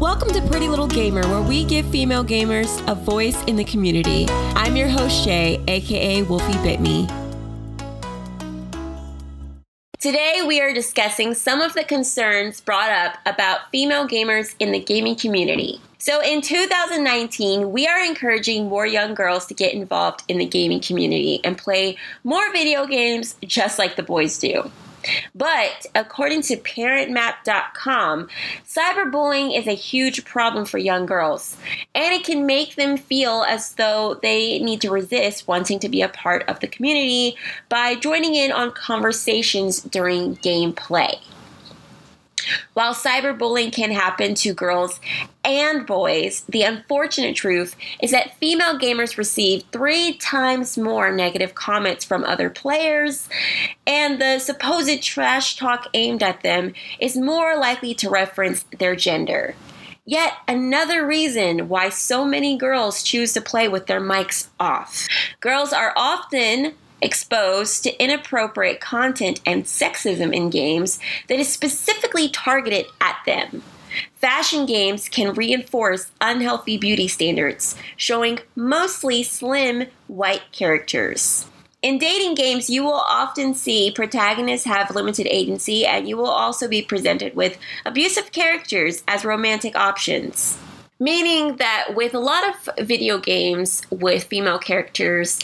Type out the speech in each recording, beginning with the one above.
Welcome to Pretty Little Gamer, where we give female gamers a voice in the community. I'm your host, Shay, aka Wolfie Bit Me. Today, we are discussing some of the concerns brought up about female gamers in the gaming community. So, in 2019, we are encouraging more young girls to get involved in the gaming community and play more video games just like the boys do. But according to parentmap.com, cyberbullying is a huge problem for young girls, and it can make them feel as though they need to resist wanting to be a part of the community by joining in on conversations during gameplay. While cyberbullying can happen to girls and boys, the unfortunate truth is that female gamers receive three times more negative comments from other players, and the supposed trash talk aimed at them is more likely to reference their gender. Yet another reason why so many girls choose to play with their mics off. Girls are often exposed to inappropriate content and sexism in games that is specifically targeted at them. Fashion games can reinforce unhealthy beauty standards, showing mostly slim white characters. In dating games, you will often see protagonists have limited agency, and you will also be presented with abusive characters as romantic options. Meaning that with a lot of video games with female characters,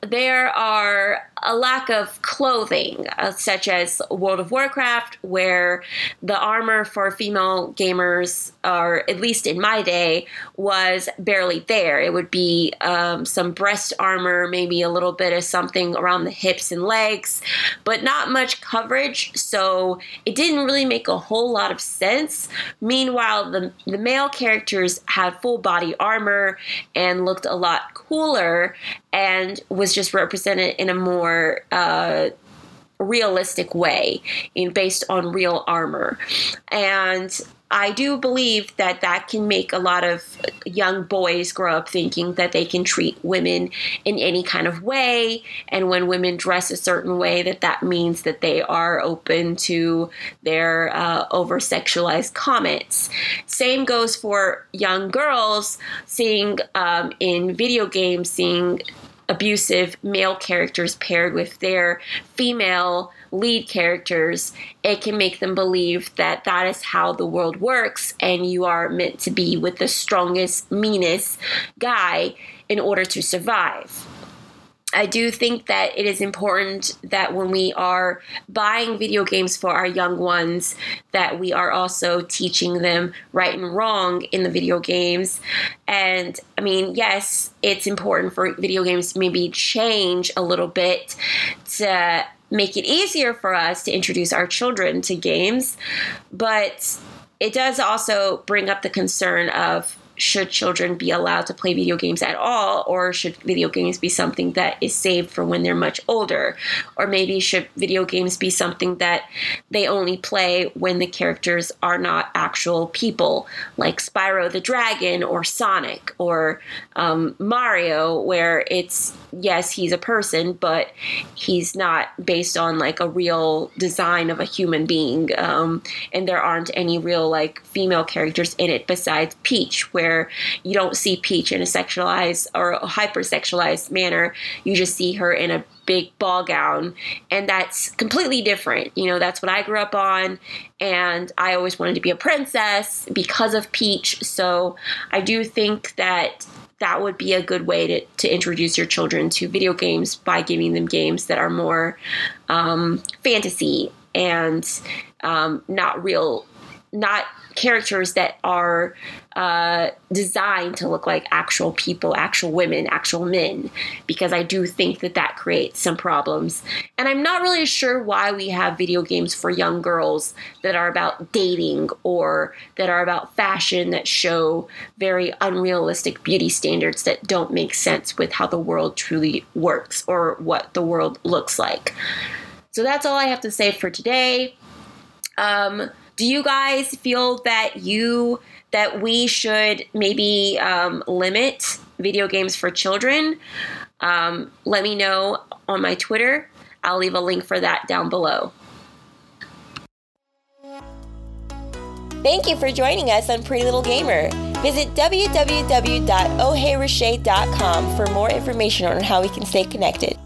there are a lack of clothing, uh, such as World of Warcraft, where the armor for female gamers, or at least in my day, was barely there. It would be um, some breast armor, maybe a little bit of something around the hips and legs, but not much coverage, so it didn't really make a whole lot of sense. Meanwhile, the, the male characters had full body armor and looked a lot cooler and was just represented in a more uh, realistic way in based on real armor and I do believe that that can make a lot of young boys grow up thinking that they can treat women in any kind of way, and when women dress a certain way, that that means that they are open to their uh, over sexualized comments. Same goes for young girls seeing um, in video games, seeing abusive male characters paired with their female lead characters, it can make them believe that that is how the world works and you are meant to be with the strongest, meanest guy in order to survive. I do think that it is important that when we are buying video games for our young ones, that we are also teaching them right and wrong in the video games. And I mean, yes, it's important for video games to maybe change a little bit to make it easier for us to introduce our children to games, but it does also bring up the concern of should children be allowed to play video games at all, or should video games be something that is saved for when they're much older? Or maybe should video games be something that they only play when the characters are not actual people, like Spyro the Dragon or Sonic or um, Mario, where it's yes, he's a person, but he's not based on like a real design of a human being. Um, and there aren't any real like female characters in it besides Peach, where where you don't see Peach in a sexualized or hypersexualized manner. You just see her in a big ball gown and that's completely different you know that's what i grew up on and i always wanted to be a princess because of peach so i do think that that would be a good way to, to introduce your children to video games by giving them games that are more um, fantasy and um, not real not characters that are uh, designed to look like actual people, actual women, actual men, because I do think that that creates some problems. And I'm not really sure why we have video games for young girls that are about dating or that are about fashion that show very unrealistic beauty standards that don't make sense with how the world truly works or what the world looks like. So that's all I have to say for today. Um, do you guys feel that you that we should maybe um, limit video games for children? Um, let me know on my Twitter. I'll leave a link for that down below. Thank you for joining us on Pretty Little Gamer. Visit www.ohayroche.com for more information on how we can stay connected.